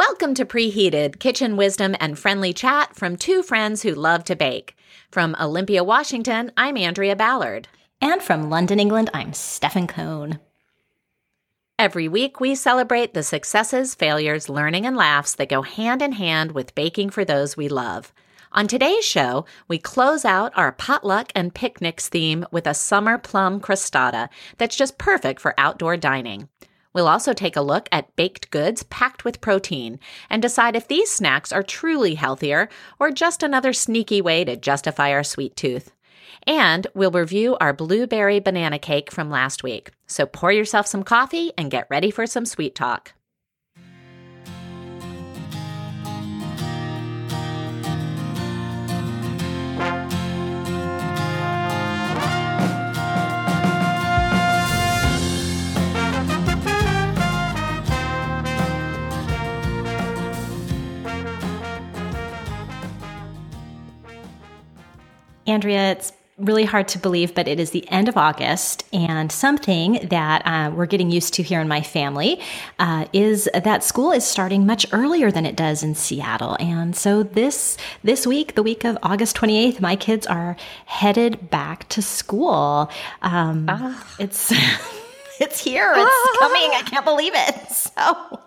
Welcome to Preheated Kitchen Wisdom and Friendly Chat from two friends who love to bake. From Olympia, Washington, I'm Andrea Ballard. And from London, England, I'm Stefan Cohn. Every week, we celebrate the successes, failures, learning, and laughs that go hand in hand with baking for those we love. On today's show, we close out our potluck and picnics theme with a summer plum crostata that's just perfect for outdoor dining. We'll also take a look at baked goods packed with protein and decide if these snacks are truly healthier or just another sneaky way to justify our sweet tooth. And we'll review our blueberry banana cake from last week. So pour yourself some coffee and get ready for some sweet talk. Andrea, it's really hard to believe, but it is the end of August, and something that uh, we're getting used to here in my family uh, is that school is starting much earlier than it does in Seattle. And so this this week, the week of August 28th, my kids are headed back to school. Um, ah. It's it's here. It's coming. I can't believe it. So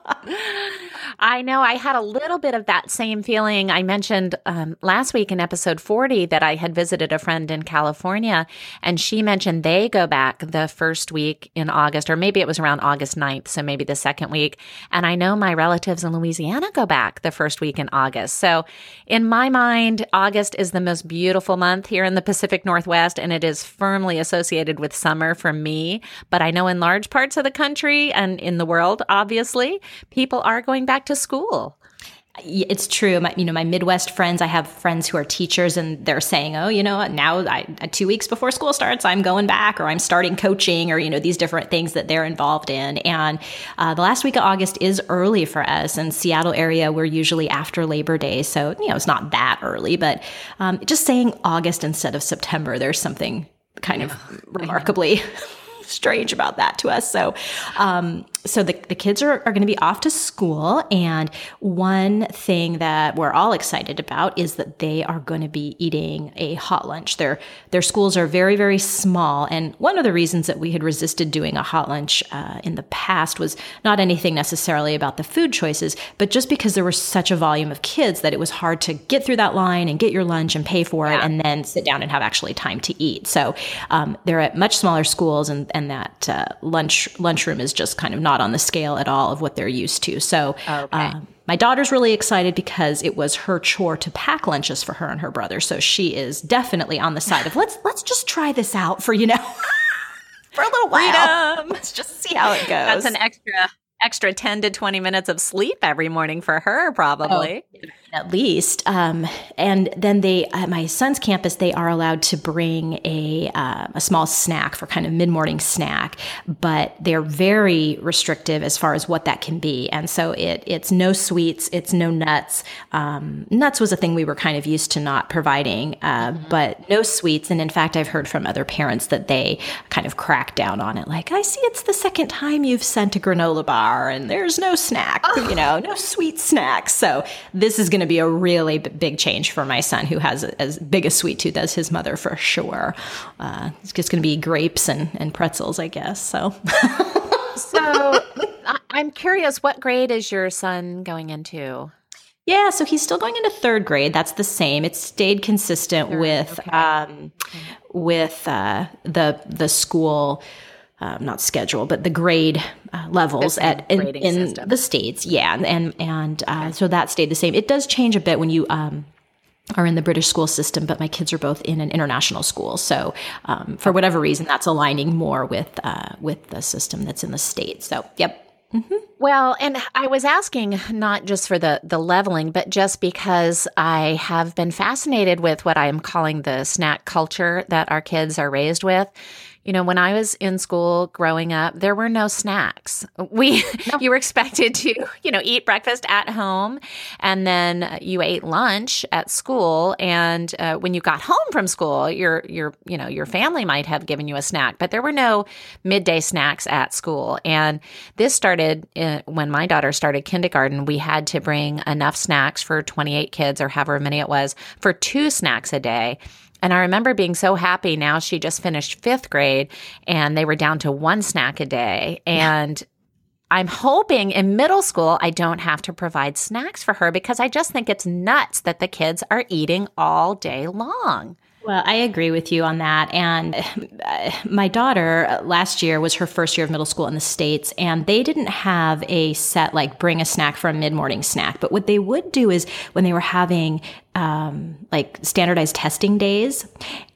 I know I had a little bit of that same feeling. I mentioned um, last week in episode 40 that I had visited a friend in California, and she mentioned they go back the first week in August, or maybe it was around August 9th, so maybe the second week. And I know my relatives in Louisiana go back the first week in August. So in my mind, August is the most beautiful month here in the Pacific Northwest, and it is firmly associated with summer for me. But I know in large parts of the country and in the world, obviously, people are going back to school. It's true. My, you know, my Midwest friends, I have friends who are teachers and they're saying, oh, you know, now I, two weeks before school starts, I'm going back or I'm starting coaching or, you know, these different things that they're involved in. And uh, the last week of August is early for us in Seattle area. We're usually after Labor Day. So, you know, it's not that early, but um, just saying August instead of September, there's something kind of remarkably strange about that to us. So, um, so the, the kids are, are going to be off to school. And one thing that we're all excited about is that they are going to be eating a hot lunch. Their, their schools are very, very small. And one of the reasons that we had resisted doing a hot lunch uh, in the past was not anything necessarily about the food choices, but just because there was such a volume of kids that it was hard to get through that line and get your lunch and pay for it and then sit down and have actually time to eat. So um, they're at much smaller schools and, and that uh, lunch lunchroom is just kind of not not on the scale at all of what they're used to. So, okay. um, my daughter's really excited because it was her chore to pack lunches for her and her brother. So she is definitely on the side of let's let's just try this out for you know for a little while. Freedom. Let's just see how it goes. That's an extra extra 10 to 20 minutes of sleep every morning for her probably oh, at least um, and then they at my son's campus they are allowed to bring a, uh, a small snack for kind of mid-morning snack but they're very restrictive as far as what that can be and so it it's no sweets it's no nuts um, nuts was a thing we were kind of used to not providing uh, mm-hmm. but no sweets and in fact i've heard from other parents that they kind of crack down on it like i see it's the second time you've sent a granola bar and there's no snack, oh. you know, no sweet snacks. So this is going to be a really b- big change for my son who has a, as big a sweet tooth as his mother for sure. Uh, it's just going to be grapes and, and pretzels, I guess. So. so I'm curious, what grade is your son going into? Yeah, so he's still going into third grade. That's the same. It stayed consistent third, with okay. um, with uh, the the school um, not schedule, but the grade uh, levels at in, in the states. Yeah, and and uh, so that stayed the same. It does change a bit when you. Um, are in the British school system, but my kids are both in an international school. So, um, for whatever reason, that's aligning more with uh, with the system that's in the states. So, yep, Mm-hmm. Well, and I was asking not just for the the leveling, but just because I have been fascinated with what I am calling the snack culture that our kids are raised with you know, when I was in school growing up, there were no snacks. We, no. you were expected to, you know, eat breakfast at home and then you ate lunch at school. And uh, when you got home from school, your, your, you know, your family might have given you a snack, but there were no midday snacks at school. And this started uh, when my daughter started kindergarten. We had to bring enough snacks for 28 kids or however many it was for two snacks a day. And I remember being so happy. Now she just finished fifth grade and they were down to one snack a day. And yeah. I'm hoping in middle school, I don't have to provide snacks for her because I just think it's nuts that the kids are eating all day long. Well, I agree with you on that. And uh, my daughter uh, last year was her first year of middle school in the States, and they didn't have a set like bring a snack for a mid morning snack. But what they would do is when they were having um, like standardized testing days,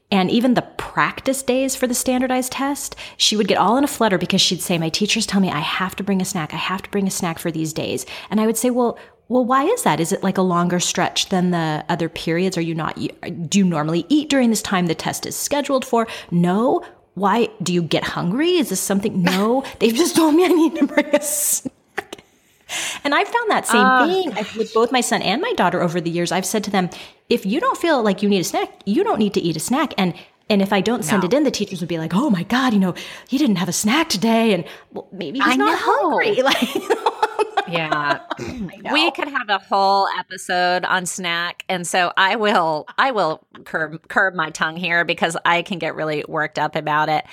and even the practice days for the standardized test, she would get all in a flutter because she'd say, My teachers tell me I have to bring a snack. I have to bring a snack for these days. And I would say, Well, well, why is that? Is it like a longer stretch than the other periods? Are you not, do you normally eat during this time the test is scheduled for? No. Why? Do you get hungry? Is this something? No. They've just told me I need to bring a snack. And I've found that same uh, thing with both my son and my daughter over the years. I've said to them, if you don't feel like you need a snack, you don't need to eat a snack. And and if I don't send no. it in, the teachers would be like, "Oh my god, you know, he didn't have a snack today," and well, maybe he's I not know. hungry. Like, yeah, we could have a whole episode on snack, and so I will, I will curb curb my tongue here because I can get really worked up about it.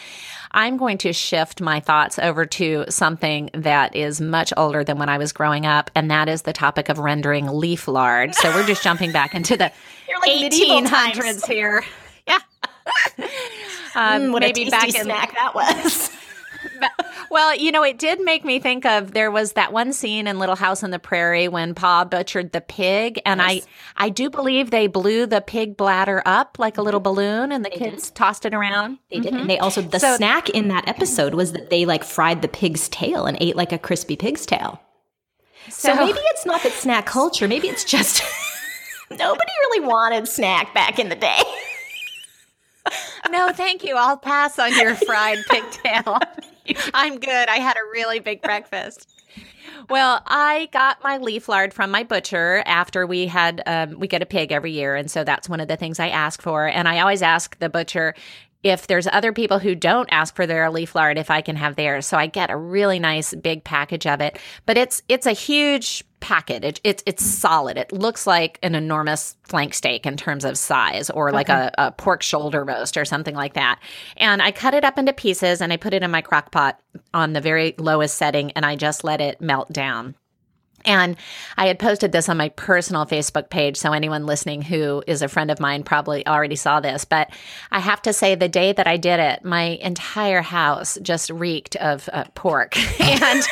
I'm going to shift my thoughts over to something that is much older than when I was growing up, and that is the topic of rendering leaf lard. So we're just jumping back into the like 1800s here. Yeah. um, mm, what maybe a back in, snack that was. well, you know, it did make me think of there was that one scene in Little House on the Prairie when Pa butchered the pig, and yes. I I do believe they blew the pig bladder up like a little balloon, and the they kids did. tossed it around. They mm-hmm. did, and mm-hmm. they also the so, snack in that episode was that they like fried the pig's tail and ate like a crispy pig's tail. So, so maybe it's not that snack culture. Maybe it's just nobody really wanted snack back in the day no, thank you. I'll pass on your fried pigtail. I'm good. I had a really big breakfast. Well, I got my leaf lard from my butcher after we had um, we get a pig every year, and so that's one of the things I ask for. And I always ask the butcher if there's other people who don't ask for their leaf lard, if I can have theirs. So I get a really nice big package of it. But it's it's a huge packet. It, it's it's solid. It looks like an enormous flank steak in terms of size, or okay. like a, a, pork shoulder roast or something like that. And I cut it up into pieces and I put it in my crock pot on the very lowest setting, and I just let it melt down. And I had posted this on my personal Facebook page. So anyone listening who is a friend of mine probably already saw this. But I have to say, the day that I did it, my entire house just reeked of uh, pork. and,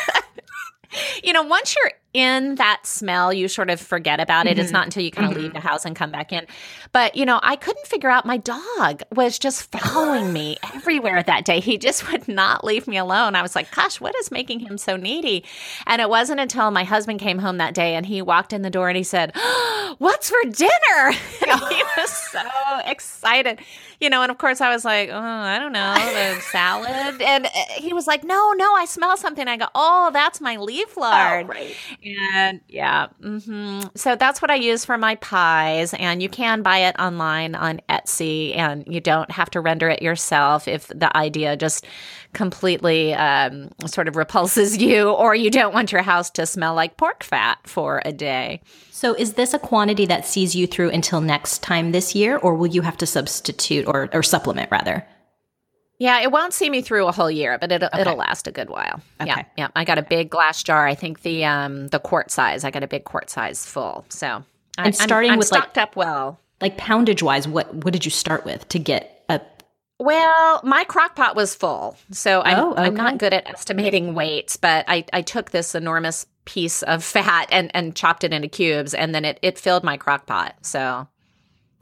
you know, once you're in that smell, you sort of forget about it. Mm-hmm. It's not until you kind of mm-hmm. leave the house and come back in. But, you know, I couldn't figure out my dog was just following me everywhere that day. He just would not leave me alone. I was like, gosh, what is making him so needy? And it wasn't until my husband came home that day and he walked in the door and he said, What's for dinner? and he was so excited. You know, and of course I was like, Oh, I don't know, the salad. And uh, he was like, No, no, I smell something. I go, Oh, that's my leaf lard. Oh, right. And yeah. Mm-hmm. So that's what I use for my pies. And you can buy it online on Etsy and you don't have to render it yourself if the idea just completely um, sort of repulses you or you don't want your house to smell like pork fat for a day. So, is this a quantity that sees you through until next time this year, or will you have to substitute or, or supplement rather? Yeah, it won't see me through a whole year, but it'll okay. it'll last a good while. Okay. Yeah, yeah. I got a big glass jar. I think the um the quart size. I got a big quart size full. So and starting I'm, I'm with stocked like, up well. Like poundage wise, what what did you start with to get a? Well, my crock pot was full, so I'm, oh, okay. I'm not good at estimating weights. But I I took this enormous piece of fat and and chopped it into cubes, and then it it filled my crock pot. So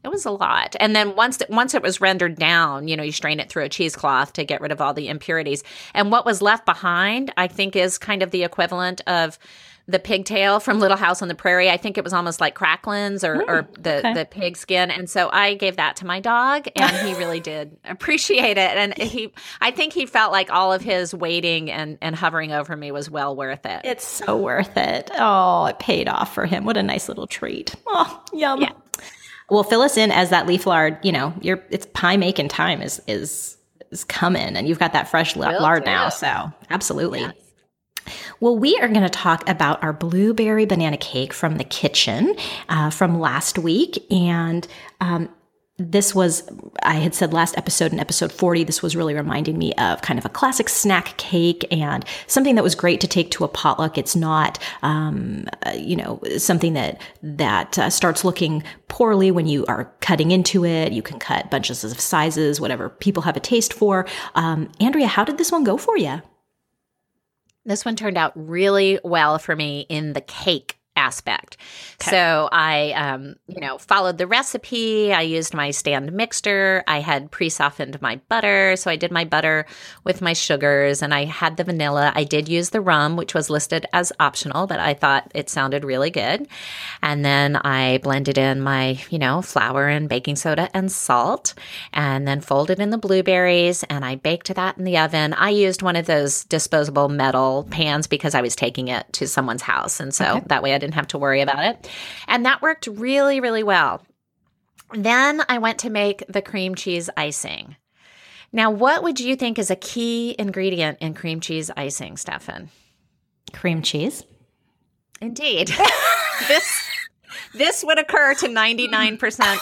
it was a lot. And then once it, once it was rendered down, you know, you strain it through a cheesecloth to get rid of all the impurities. And what was left behind, I think, is kind of the equivalent of the pigtail from Little House on the Prairie. I think it was almost like cracklins or, or hmm, the, okay. the pig skin. And so I gave that to my dog and he really did appreciate it. And he, I think he felt like all of his waiting and, and hovering over me was well worth it. It's so worth it. Oh, it paid off for him. What a nice little treat. Oh, yum. Yeah. Well, fill us in as that leaf lard, you know, you're, it's pie making time is, is, is coming and you've got that fresh la- lard now. So absolutely. Yes. Well, we are going to talk about our blueberry banana cake from the kitchen uh, from last week. And um, this was, I had said last episode in episode 40, this was really reminding me of kind of a classic snack cake and something that was great to take to a potluck. It's not, um, uh, you know, something that, that uh, starts looking poorly when you are cutting into it. You can cut bunches of sizes, whatever people have a taste for. Um, Andrea, how did this one go for you? This one turned out really well for me in the cake aspect. Okay. So I, um, you know, followed the recipe. I used my stand mixer. I had pre-softened my butter, so I did my butter with my sugars, and I had the vanilla. I did use the rum, which was listed as optional, but I thought it sounded really good. And then I blended in my, you know, flour and baking soda and salt, and then folded in the blueberries, and I baked that in the oven. I used one of those disposable metal pans because I was taking it to someone's house, and so Okay. that way I didn't have to worry about it. And that worked really, really well. Then I went to make the cream cheese icing. Now, what would you think is a key ingredient in cream cheese icing, Stefan? Cream cheese. Indeed. this this would occur to 99%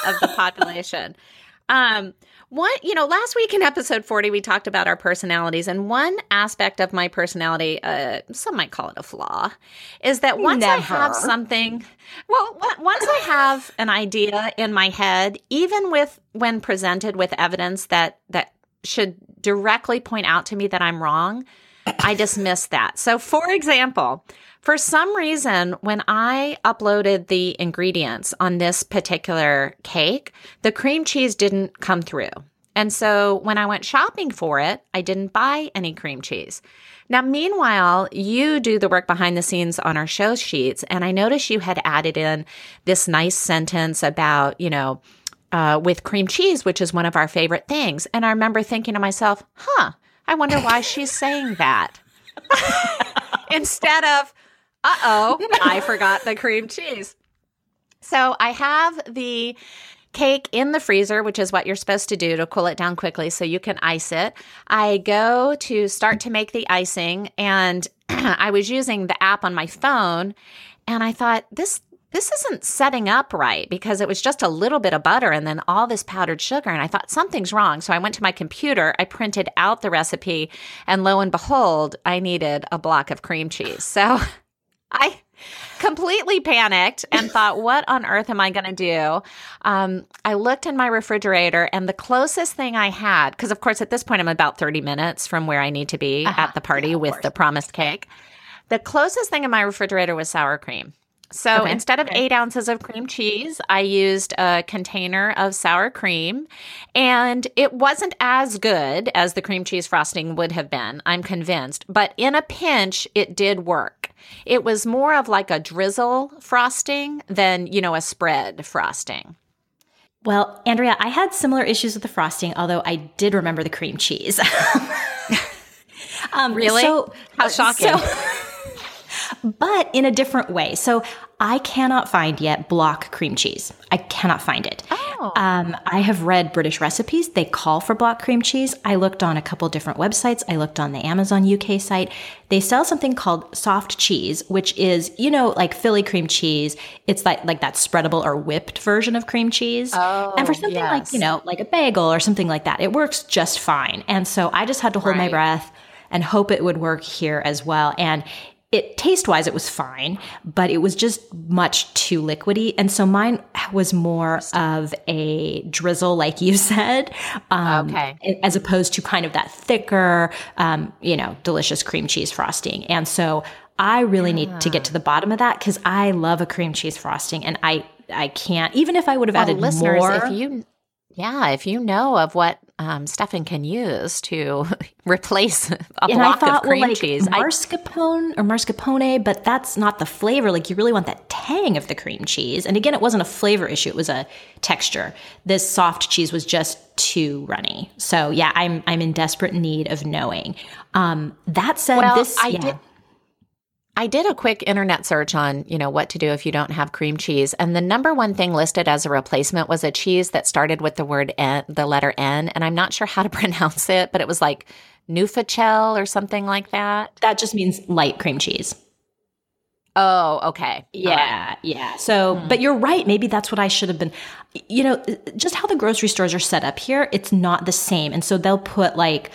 of the population. Um one, you know, last week in episode 40 we talked about our personalities and one aspect of my personality, uh some might call it a flaw, is that once I have something, well, once I have an idea in my head, even with when presented with evidence that that should directly point out to me that I'm wrong, I dismiss that. So, for example, for some reason, when I uploaded the ingredients on this particular cake, the cream cheese didn't come through. And so when I went shopping for it, I didn't buy any cream cheese. Now, meanwhile, you do the work behind the scenes on our show sheets, and I noticed you had added in this nice sentence about, you know, uh, with cream cheese, which is one of our favorite things. And I remember thinking to myself, huh, I wonder why she's saying that. Instead of, uh oh, I forgot the cream cheese. So I have the cake in the freezer, which is what you're supposed to do to cool it down quickly so you can ice it. I go to start to make the icing and I was using the app on my phone and I thought this this isn't setting up right because it was just a little bit of butter and then all this powdered sugar and I thought something's wrong. So I went to my computer, I printed out the recipe and lo and behold, I needed a block of cream cheese. So I completely panicked and thought, what on earth am I going to do? Um, I looked in my refrigerator, and the closest thing I had, because of course, at this point, I'm about 30 minutes from where I need to be Uh-huh. at the party Yeah, with course. the promised cake. The closest thing in my refrigerator was sour cream. So Okay. instead of eight ounces of cream cheese, I used a container of sour cream. And it wasn't as good as the cream cheese frosting would have been, I'm convinced. But in a pinch, it did work. It was more of like a drizzle frosting than, you know, a spread frosting. Well, Andrea, I had similar issues with the frosting, although I did remember the cream cheese. um, Really? So, How shocking. so- but in a different way. So I cannot find yet block cream cheese. I cannot find it. Oh. Um, I have read British recipes. They call for block cream cheese. I looked on a couple different websites. I looked on the Amazon UK site. They sell something called soft cheese, which is, you know, like Philly cream cheese. It's like like that spreadable or whipped version of cream cheese. Oh, and for something like, you know, like a bagel or something like that, it works just fine. And so I just had to hold my breath and hope it would work here as well. And it taste wise, it was fine, but it was just much too liquidy. And so mine was more of a drizzle, like you said, um, Okay. as opposed to kind of that thicker, um, you know, delicious cream cheese frosting. And so I really need to get to the bottom of that because I love a cream cheese frosting, and I I can't even if I would have Well, added listeners, more. if you Yeah, if you know of what um, Stefan can use to replace a and block I thought, of cream well, like cheese, I- mascarpone or mascarpone, but that's not the flavor. Like you really want that tang of the cream cheese. And again, it wasn't a flavor issue; it was a texture. This soft cheese was just too runny. So yeah, I'm I'm in desperate need of knowing. Um, that said, Well, this I yeah. did- I did a quick internet search on, you know, what to do if you don't have cream cheese, and the number one thing listed as a replacement was a cheese that started with the word N, the letter N, and I'm not sure how to pronounce it, but it was like Nufachel or something like that. that just means light cream cheese. Oh, okay. All right. Yeah, yeah. So, hmm. but you're right. Maybe that's what I should have been. You know, just how the grocery stores are set up here, it's not the same. And so they'll put like,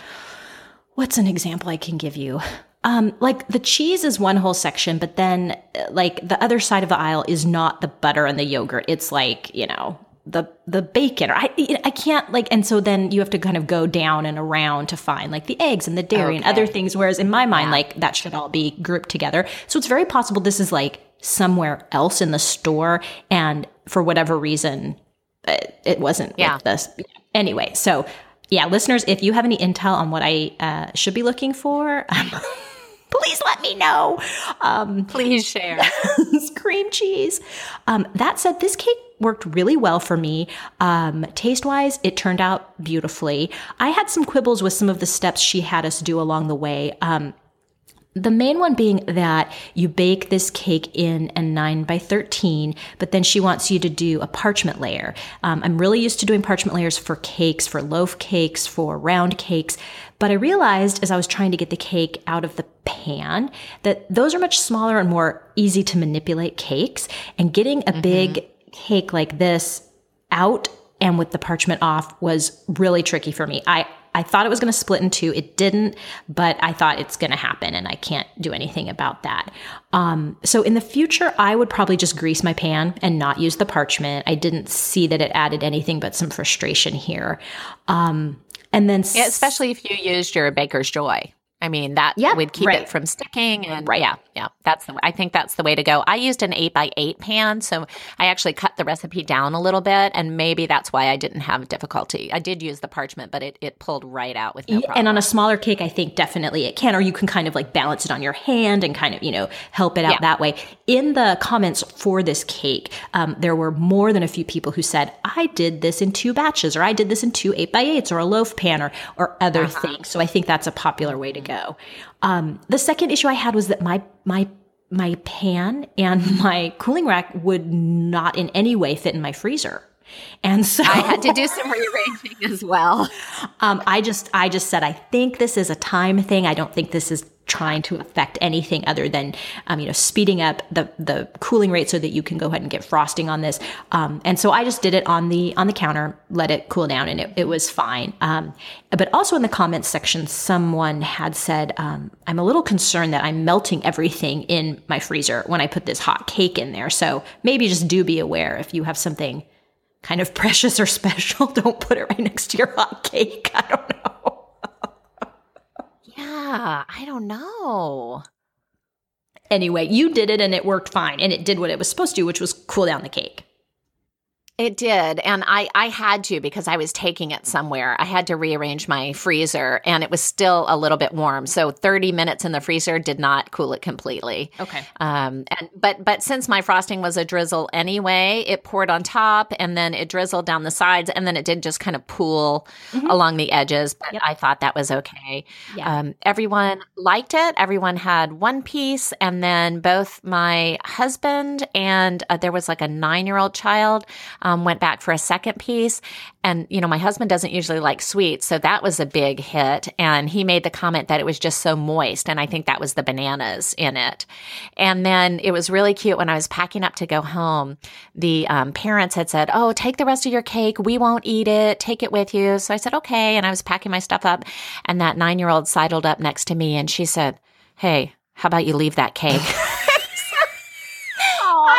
what's an example I can give you? Um, like the cheese is one whole section, but then uh, like the other side of the aisle is not the butter and the yogurt. It's like, you know, the the bacon or I I can't like and so then you have to kind of go down and around to find like the eggs and the dairy and other things whereas in my mind like that should all be grouped together. So it's very possible this is like somewhere else in the store and for whatever reason it, it wasn't Yeah. like this. Anyway, so yeah, listeners, if you have any intel on what I uh, should be looking for, please let me know. Um, Please share. cream cheese. Um, that said, this cake worked really well for me. Um, taste wise, it turned out beautifully. I had some quibbles with some of the steps she had us do along the way. Um, the main one being that you bake this cake in a 9 by 13, but then she wants you to do a parchment layer. Um, I'm really used to doing parchment layers for cakes, for loaf cakes, for round cakes. But I realized as I was trying to get the cake out of the pan that those are much smaller and more easy to manipulate cakes. And getting a big cake like this out and with the parchment off was really tricky for me. I I thought it was going to split in two. It didn't, but I thought it's going to happen, and I can't do anything about that. Um, so in the future, I would probably just grease my pan and not use the parchment. I didn't see that it added anything but some frustration here. Um, and then, Yeah, especially if you used your baker's joy. I mean, that Yeah, would keep right. it from sticking. And Right. yeah, yeah, that's the, I think that's the way to go. I used an eight by eight pan. So I actually cut the recipe down a little bit. And maybe that's why I didn't have difficulty. I did use the parchment, but it, it pulled right out with no problem. and on a smaller cake, I think definitely it can, or you can kind of like balance it on your hand and kind of, you know, help it out Yeah. that way. In the comments for this cake, um, there were more than a few people who said, I did this in two batches, or I did this in two eight by eights, or a loaf pan, or, or other things. So I think that's a popular way to go. Um, the second issue I had was that my, my, my pan and my cooling rack would not in any way fit in my freezer. And so I had to do some rearranging as well. um, I just I just said I think this is a time thing. I don't think this is trying to affect anything other than um, you know speeding up the the cooling rate so that you can go ahead and get frosting on this. Um, and so I just did it on the on the counter, let it cool down, and it, it was fine. Um, but also in the comments section, someone had said um, I'm a little concerned that I'm melting everything in my freezer when I put this hot cake in there. So maybe just do be aware if you have something kind of precious or special, don't put it right next to your hot cake. I don't know. Yeah, I don't know. Anyway, you did it and it worked fine and it did what it was supposed to, which was cool down the cake. It did. And I, I had to because I was taking it somewhere. I had to rearrange my freezer and it was still a little bit warm. So 30 minutes in the freezer did not cool it completely. Okay. Um, and but but since my frosting was a drizzle anyway, it poured on top and then it drizzled down the sides and then it did just kind of pool along the edges. But Yep. I thought that was okay. Yeah. Um, everyone liked it. Everyone had one piece, and then both my husband and uh, there was like a nine year old child um, went back for a second piece. And you know, my husband doesn't usually like sweets, so that was a big hit. And he made the comment that it was just so moist, and I think that was the bananas in it. And then it was really cute when I was packing up to go home. The um, parents had said, "Oh, take the rest of your cake. We won't eat it. Take it with you." So I said, "Okay." And I was packing my stuff up, and that nine year old sidled up next to me, and she said, "Hey, how about you leave that cake?"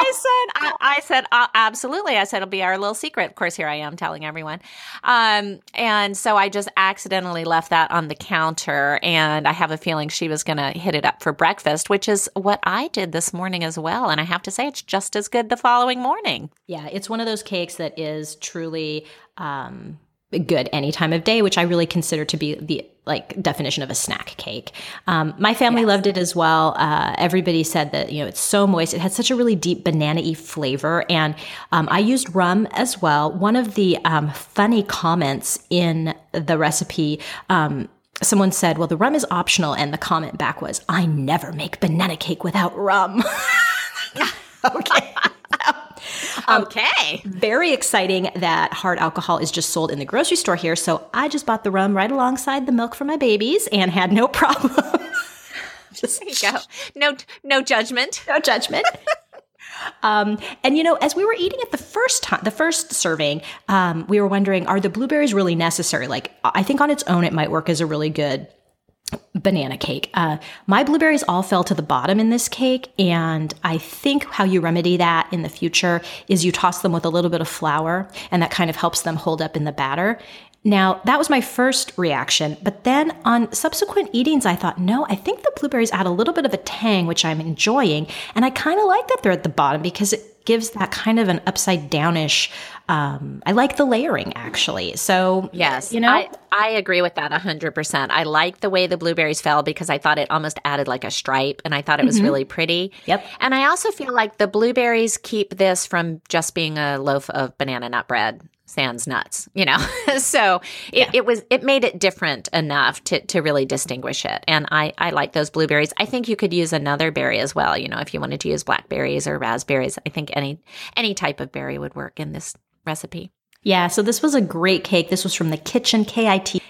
I said, I, I said, uh, absolutely. I said, it'll be our little secret. Of course, here I am telling everyone. Um, and so I just accidentally left that on the counter. And I have a feeling she was going to hit it up for breakfast, which is what I did this morning as well. And I have to say, it's just as good the following morning. Yeah, it's one of those cakes that is truly um, good any time of day, which I really consider to be the like definition of a snack cake. Um, my family yes. loved it as well. Uh, everybody said that you know it's so moist. It had such a really deep banana-y flavor, and um, I used rum as well. One of the um, funny comments in the recipe. Um, someone said, "Well, the rum is optional," and the comment back was, "I never make banana cake without rum." okay. Um, okay. Very exciting that hard alcohol is just sold in the grocery store here. So I just bought the rum right alongside the milk for my babies and had no problem. just there you go. No, no judgment. No judgment. Um, and you know, as we were eating it the first time, the first serving, um, we were wondering, are the blueberries really necessary? Like, I think on its own, it might work as a really good banana cake. Uh, my blueberries all fell to the bottom in this cake, and I think how you remedy that in the future is you toss them with a little bit of flour, and that kind of helps them hold up in the batter. Now, that was my first reaction, but then on subsequent eatings, I thought, no, I think the blueberries add a little bit of a tang, which I'm enjoying, and I kind of like that they're at the bottom because it gives that kind of an upside downish. Um, I like the layering actually. So yes, you know, I, I agree with that hundred percent. I like the way the blueberries fell because I thought it almost added like a stripe, and I thought it was mm-hmm. really pretty. Yep. And I also feel like the blueberries keep this from just being a loaf of banana nut bread sans nuts, you know. so it, yeah. it was it made it different enough to to really distinguish it. And I I like those blueberries. I think you could use another berry as well, you know, if you wanted to use blackberries or raspberries. I think any any type of berry would work in this recipe. Yeah, so this was a great cake. This was from the kitchen K I T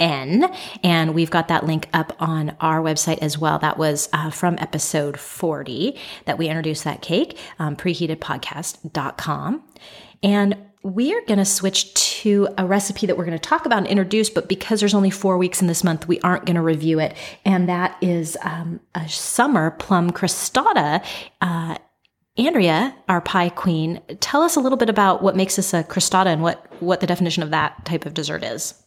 N. And we've got that link up on our website as well. That was uh, from episode 40 that we introduced that cake, um, preheatedpodcast.com. And we're going to switch to a recipe that we're going to talk about and introduce, but because there's only four weeks in this month, we aren't going to review it. And that is um, a summer plum crostata. Uh, Andrea, our pie queen, tell us a little bit about what makes this a crostata and what, what the definition of that type of dessert is.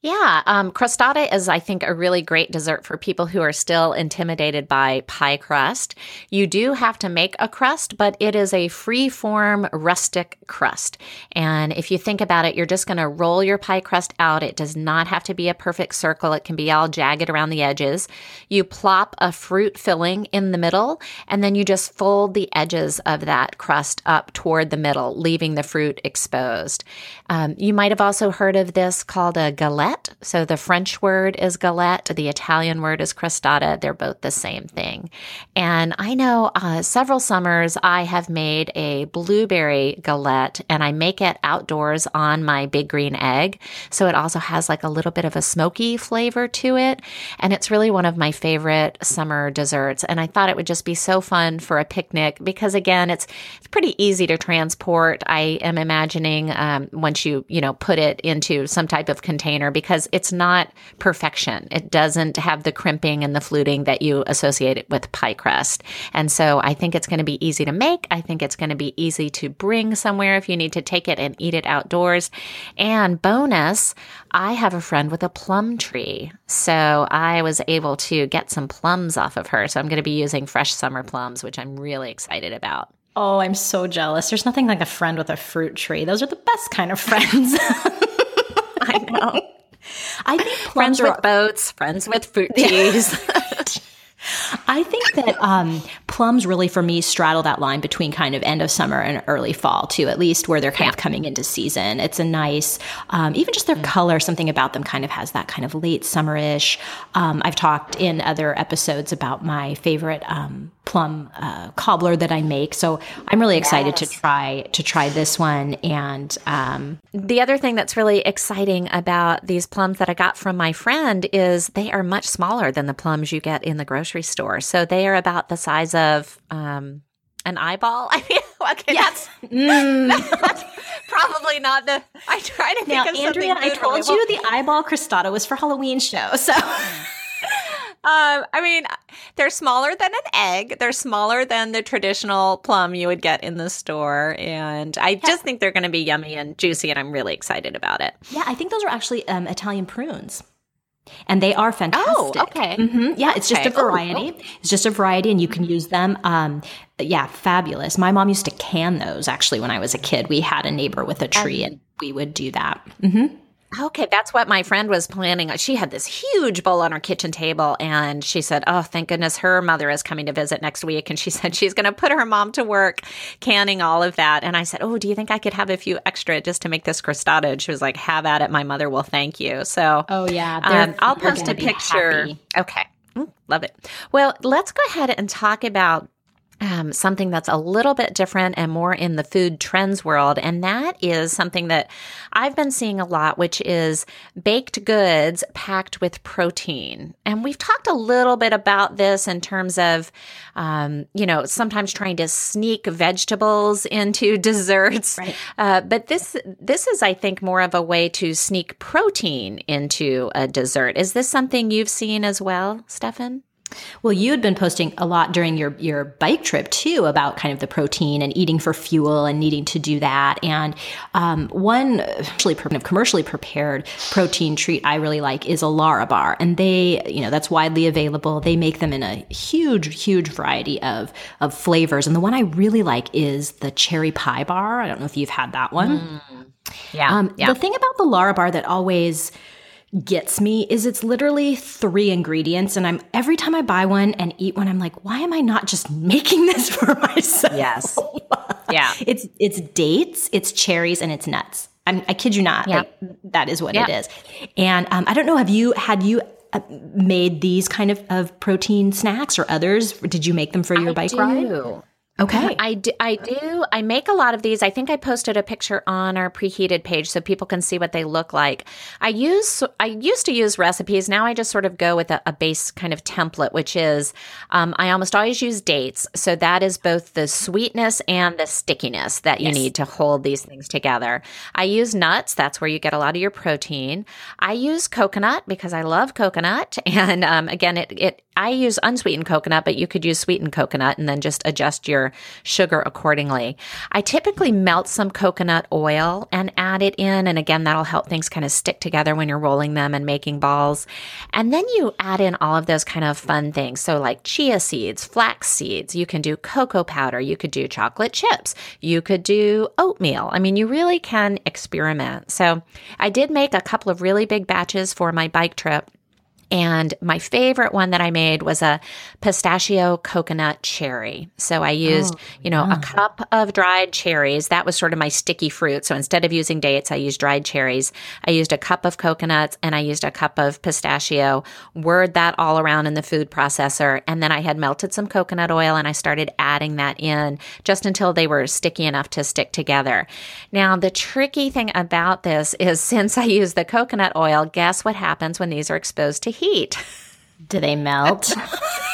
Yeah, um, crostata is, I think, a really great dessert for people who are still intimidated by pie crust. You do have to make a crust, but it is a free form rustic crust. And if you think about it, you're just going to roll your pie crust out. It does not have to be a perfect circle, it can be all jagged around the edges. You plop a fruit filling in the middle, and then you just fold the edges of that crust up toward the middle, leaving the fruit exposed. Um, you might have also heard of this called a galette galette. So the French word is galette, the Italian word is crostata. They're both the same thing. And I know uh, several summers I have made a blueberry galette and I make it outdoors on my big green egg. So it also has like a little bit of a smoky flavor to it. And it's really one of my favorite summer desserts. And I thought it would just be so fun for a picnic because again, it's, it's pretty easy to transport. I am imagining um, once you, you know, put it into some type of container because it's not perfection. It doesn't have the crimping and the fluting that you associate it with pie crust. And so I think it's going to be easy to make. I think it's going to be easy to bring somewhere if you need to take it and eat it outdoors. And bonus, I have a friend with a plum tree. So I was able to get some plums off of her. So I'm going to be using fresh summer plums, which I'm really excited about. Oh, I'm so jealous. There's nothing like a friend with a fruit tree. Those are the best kind of friends. I know. I think friends with boats, friends with fruit teas. I think that um, plums really, for me, straddle that line between kind of end of summer and early fall, too, at least where they're kind yeah. of coming into season. It's a nice, um, even just their mm. color, something about them kind of has that kind of late summerish. Um, I've talked in other episodes about my favorite um, plum uh, cobbler that I make. So I'm really excited yes. to try to try this one. And um, the other thing that's really exciting about these plums that I got from my friend is they are much smaller than the plums you get in the grocery store. So they are about the size of um, an eyeball. I mean, okay, yes. Mm. that's probably not the. I try to now, think of Andrea, I told you the eyeball crostata was for Halloween show, so. Um, I mean, they're smaller than an egg. They're smaller than the traditional plum you would get in the store. And I yeah. just think they're going to be yummy and juicy, and I'm really excited about it. Yeah, I think those are actually um, Italian prunes. And they are fantastic. Oh, okay. Mm-hmm. Yeah, it's just a variety. Oh, oh. It's just a variety, and you can use them. Um, yeah, fabulous. My mom used to can those actually when I was a kid. We had a neighbor with a tree, and we would do that. Mm-hmm. Okay, that's what my friend was planning. She had this huge bowl on her kitchen table, and she said, Oh, thank goodness her mother is coming to visit next week. And she said she's going to put her mom to work canning all of that. And I said, Oh, do you think I could have a few extra just to make this crostata? And she was like, Have at it. My mother will thank you. So, oh, yeah. Um, I'll post a picture. Happy. Okay. Mm, love it. Well, let's go ahead and talk about um, something that's a little bit different and more in the food trends world. And that is something that I've been seeing a lot, which is baked goods packed with protein. And we've talked a little bit about this in terms of, um, you know, sometimes trying to sneak vegetables into desserts. Right. Uh, but this, this is, I think, more of a way to sneak protein into a dessert. Is this something you've seen as well, Stefan? Well, you had been posting a lot during your your bike trip too about kind of the protein and eating for fuel and needing to do that. And um, one actually kind of commercially prepared protein treat I really like is a Larabar, and they you know that's widely available. They make them in a huge huge variety of of flavors, and the one I really like is the cherry pie bar. I don't know if you've had that one. Mm. Yeah, um, yeah. The thing about the Larabar that always gets me is it's literally three ingredients and I'm every time I buy one and eat one I'm like why am I not just making this for myself? Yes. Yeah. it's it's dates, it's cherries and it's nuts. I'm, I kid you not. Yeah. Like, that is what yeah. it is. And um, I don't know have you had you uh, made these kind of, of protein snacks or others? Did you make them for your I bike do. ride? Okay. I do, I do. I make a lot of these. I think I posted a picture on our preheated page so people can see what they look like. I use, I used to use recipes. Now I just sort of go with a, a base kind of template, which is, um, I almost always use dates. So that is both the sweetness and the stickiness that you yes. need to hold these things together. I use nuts. That's where you get a lot of your protein. I use coconut because I love coconut. And, um, again, it, it, I use unsweetened coconut, but you could use sweetened coconut and then just adjust your sugar accordingly. I typically melt some coconut oil and add it in. And again, that'll help things kind of stick together when you're rolling them and making balls. And then you add in all of those kind of fun things. So, like chia seeds, flax seeds, you can do cocoa powder, you could do chocolate chips, you could do oatmeal. I mean, you really can experiment. So, I did make a couple of really big batches for my bike trip. And my favorite one that I made was a pistachio coconut cherry. So I used, oh, you know, yeah. a cup of dried cherries. That was sort of my sticky fruit. So instead of using dates, I used dried cherries. I used a cup of coconuts and I used a cup of pistachio, whirred that all around in the food processor. And then I had melted some coconut oil and I started adding that in just until they were sticky enough to stick together. Now, the tricky thing about this is since I use the coconut oil, guess what happens when these are exposed to heat. Do they melt?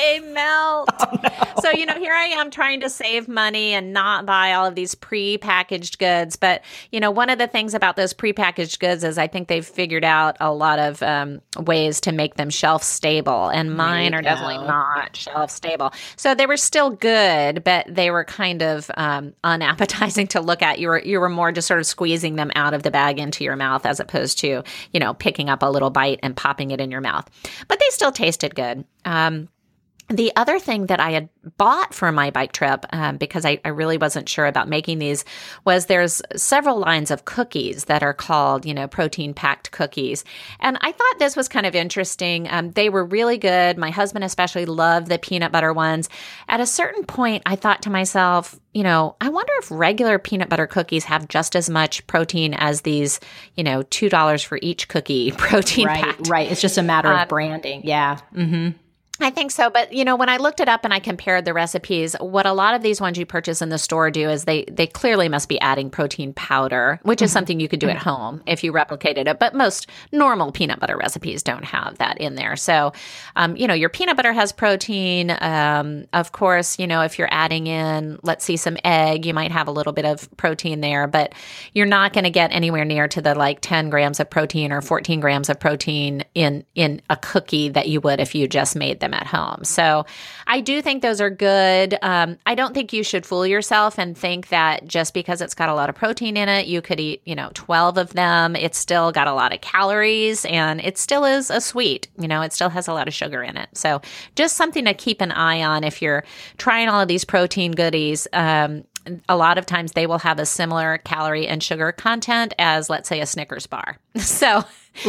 they melt. Oh, no. So, you know, here I am trying to save money and not buy all of these pre-packaged goods. But, you know, one of the things about those pre-packaged goods is I think they've figured out a lot of um, ways to make them shelf stable. And mine are definitely not shelf stable. So they were still good, but they were kind of um, unappetizing to look at. You were, you were more just sort of squeezing them out of the bag into your mouth as opposed to, you know, picking up a little bite and popping it in your mouth. But they still tasted good. Um, the other thing that I had bought for my bike trip, um, because I, I, really wasn't sure about making these, was there's several lines of cookies that are called, you know, protein packed cookies. And I thought this was kind of interesting. Um, they were really good. My husband especially loved the peanut butter ones. At a certain point, I thought to myself, you know, I wonder if regular peanut butter cookies have just as much protein as these, you know, $2 for each cookie protein right, packed. Right. It's just a matter of um, branding. Yeah. Mm-hmm. I think so, but you know, when I looked it up and I compared the recipes, what a lot of these ones you purchase in the store do is they they clearly must be adding protein powder, which is mm-hmm. something you could do mm-hmm. at home if you replicated it. But most normal peanut butter recipes don't have that in there. So, um, you know, your peanut butter has protein. Um, of course, you know, if you're adding in, let's see, some egg, you might have a little bit of protein there, but you're not going to get anywhere near to the like 10 grams of protein or 14 grams of protein in in a cookie that you would if you just made them them at home. So I do think those are good. Um, I don't think you should fool yourself and think that just because it's got a lot of protein in it, you could eat, you know, 12 of them. It's still got a lot of calories and it still is a sweet, you know, it still has a lot of sugar in it. So just something to keep an eye on if you're trying all of these protein goodies. Um, a lot of times they will have a similar calorie and sugar content as let's say a snickers bar so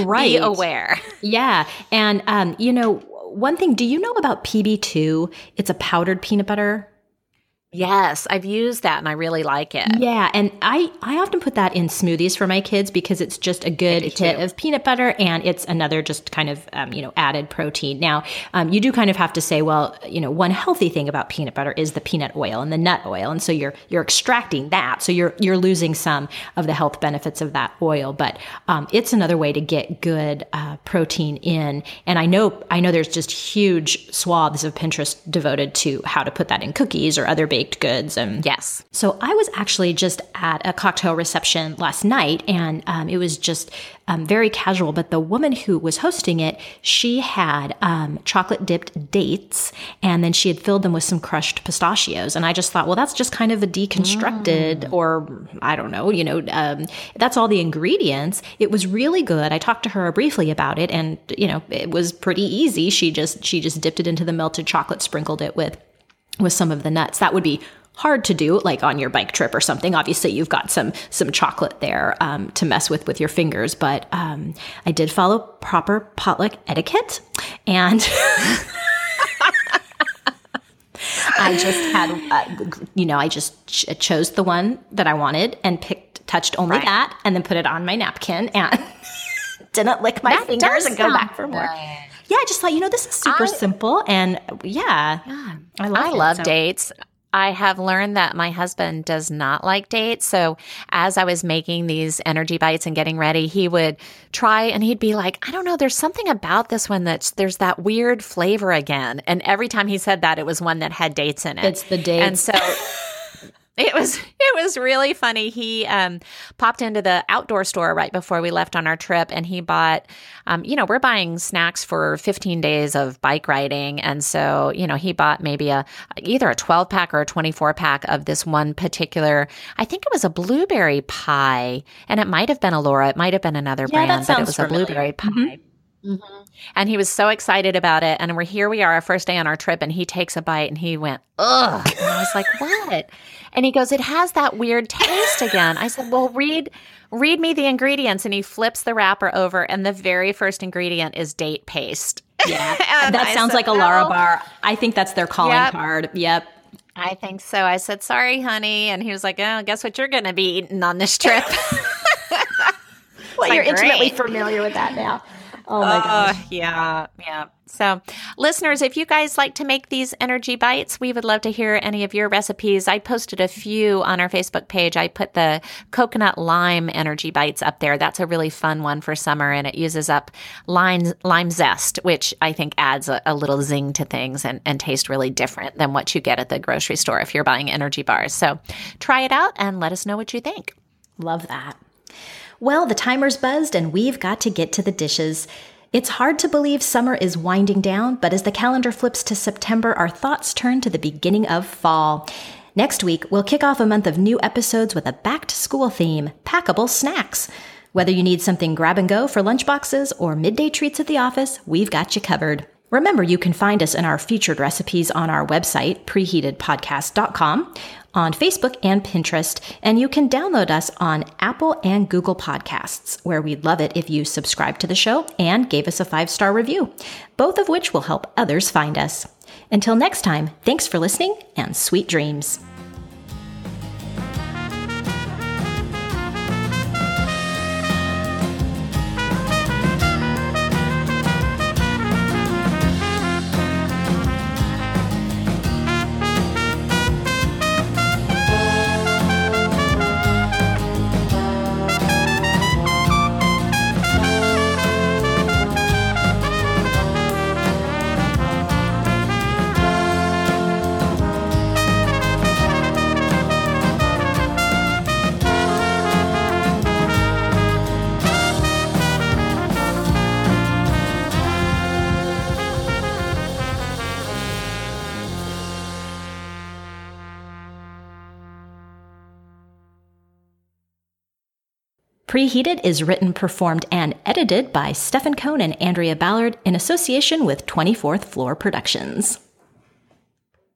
right. be aware yeah and um, you know one thing, do you know about PB2? It's a powdered peanut butter Yes, I've used that and I really like it. Yeah, and I I often put that in smoothies for my kids because it's just a good hit of peanut butter and it's another just kind of um, you know added protein. Now um, you do kind of have to say, well, you know, one healthy thing about peanut butter is the peanut oil and the nut oil, and so you're you're extracting that, so you're you're losing some of the health benefits of that oil, but um, it's another way to get good uh, protein in. And I know I know there's just huge swaths of Pinterest devoted to how to put that in cookies or other baked baked goods. And yes. So I was actually just at a cocktail reception last night and um, it was just um, very casual. But the woman who was hosting it, she had um, chocolate dipped dates and then she had filled them with some crushed pistachios. And I just thought, well, that's just kind of a deconstructed, mm. or I don't know, you know, um, that's all the ingredients. It was really good. I talked to her briefly about it and, you know, it was pretty easy. She just, she just dipped it into the melted chocolate, sprinkled it with with some of the nuts. That would be hard to do like on your bike trip or something obviously you've got some some chocolate there um, to mess with with your fingers but um, i did follow proper potluck etiquette and i just had uh, you know i just ch- chose the one that i wanted and picked touched only right. that and then put it on my napkin and didn't lick my that fingers and go back for more yeah, I just thought, you know, this is super I, simple. And yeah, yeah I love, I love so. dates. I have learned that my husband does not like dates. So as I was making these energy bites and getting ready, he would try and he'd be like, I don't know, there's something about this one that's there's that weird flavor again. And every time he said that, it was one that had dates in it. It's the dates. And so It was it was really funny. He um, popped into the outdoor store right before we left on our trip, and he bought. Um, you know, we're buying snacks for 15 days of bike riding, and so you know he bought maybe a either a 12 pack or a 24 pack of this one particular. I think it was a blueberry pie, and it might have been a Laura. It might have been another yeah, brand, but it was familiar. a blueberry pie. Mm-hmm. Mm-hmm. And he was so excited about it. And we're here, we are, our first day on our trip, and he takes a bite and he went, ugh. And I was like, what? And he goes, it has that weird taste again. I said, well, read, read me the ingredients. And he flips the wrapper over, and the very first ingredient is date paste. Yeah. that I sounds said, like a Larabar. I think that's their calling yep. card. Yep. I think so. I said, sorry, honey. And he was like, oh, guess what you're going to be eating on this trip? well, like, you're great. intimately familiar with that now. Oh my uh, gosh. Yeah. Yeah. So, listeners, if you guys like to make these energy bites, we would love to hear any of your recipes. I posted a few on our Facebook page. I put the coconut lime energy bites up there. That's a really fun one for summer, and it uses up lime, lime zest, which I think adds a, a little zing to things and, and taste really different than what you get at the grocery store if you're buying energy bars. So, try it out and let us know what you think. Love that. Well, the timer's buzzed and we've got to get to the dishes. It's hard to believe summer is winding down, but as the calendar flips to September, our thoughts turn to the beginning of fall. Next week, we'll kick off a month of new episodes with a back to school theme packable snacks. Whether you need something grab and go for lunchboxes or midday treats at the office, we've got you covered. Remember, you can find us in our featured recipes on our website, preheatedpodcast.com on Facebook and Pinterest, and you can download us on Apple and Google Podcasts, where we'd love it if you subscribe to the show and gave us a five star review, both of which will help others find us. Until next time, thanks for listening and sweet dreams. Preheated is written, performed, and edited by Stefan Cohn and Andrea Ballard in association with 24th Floor Productions.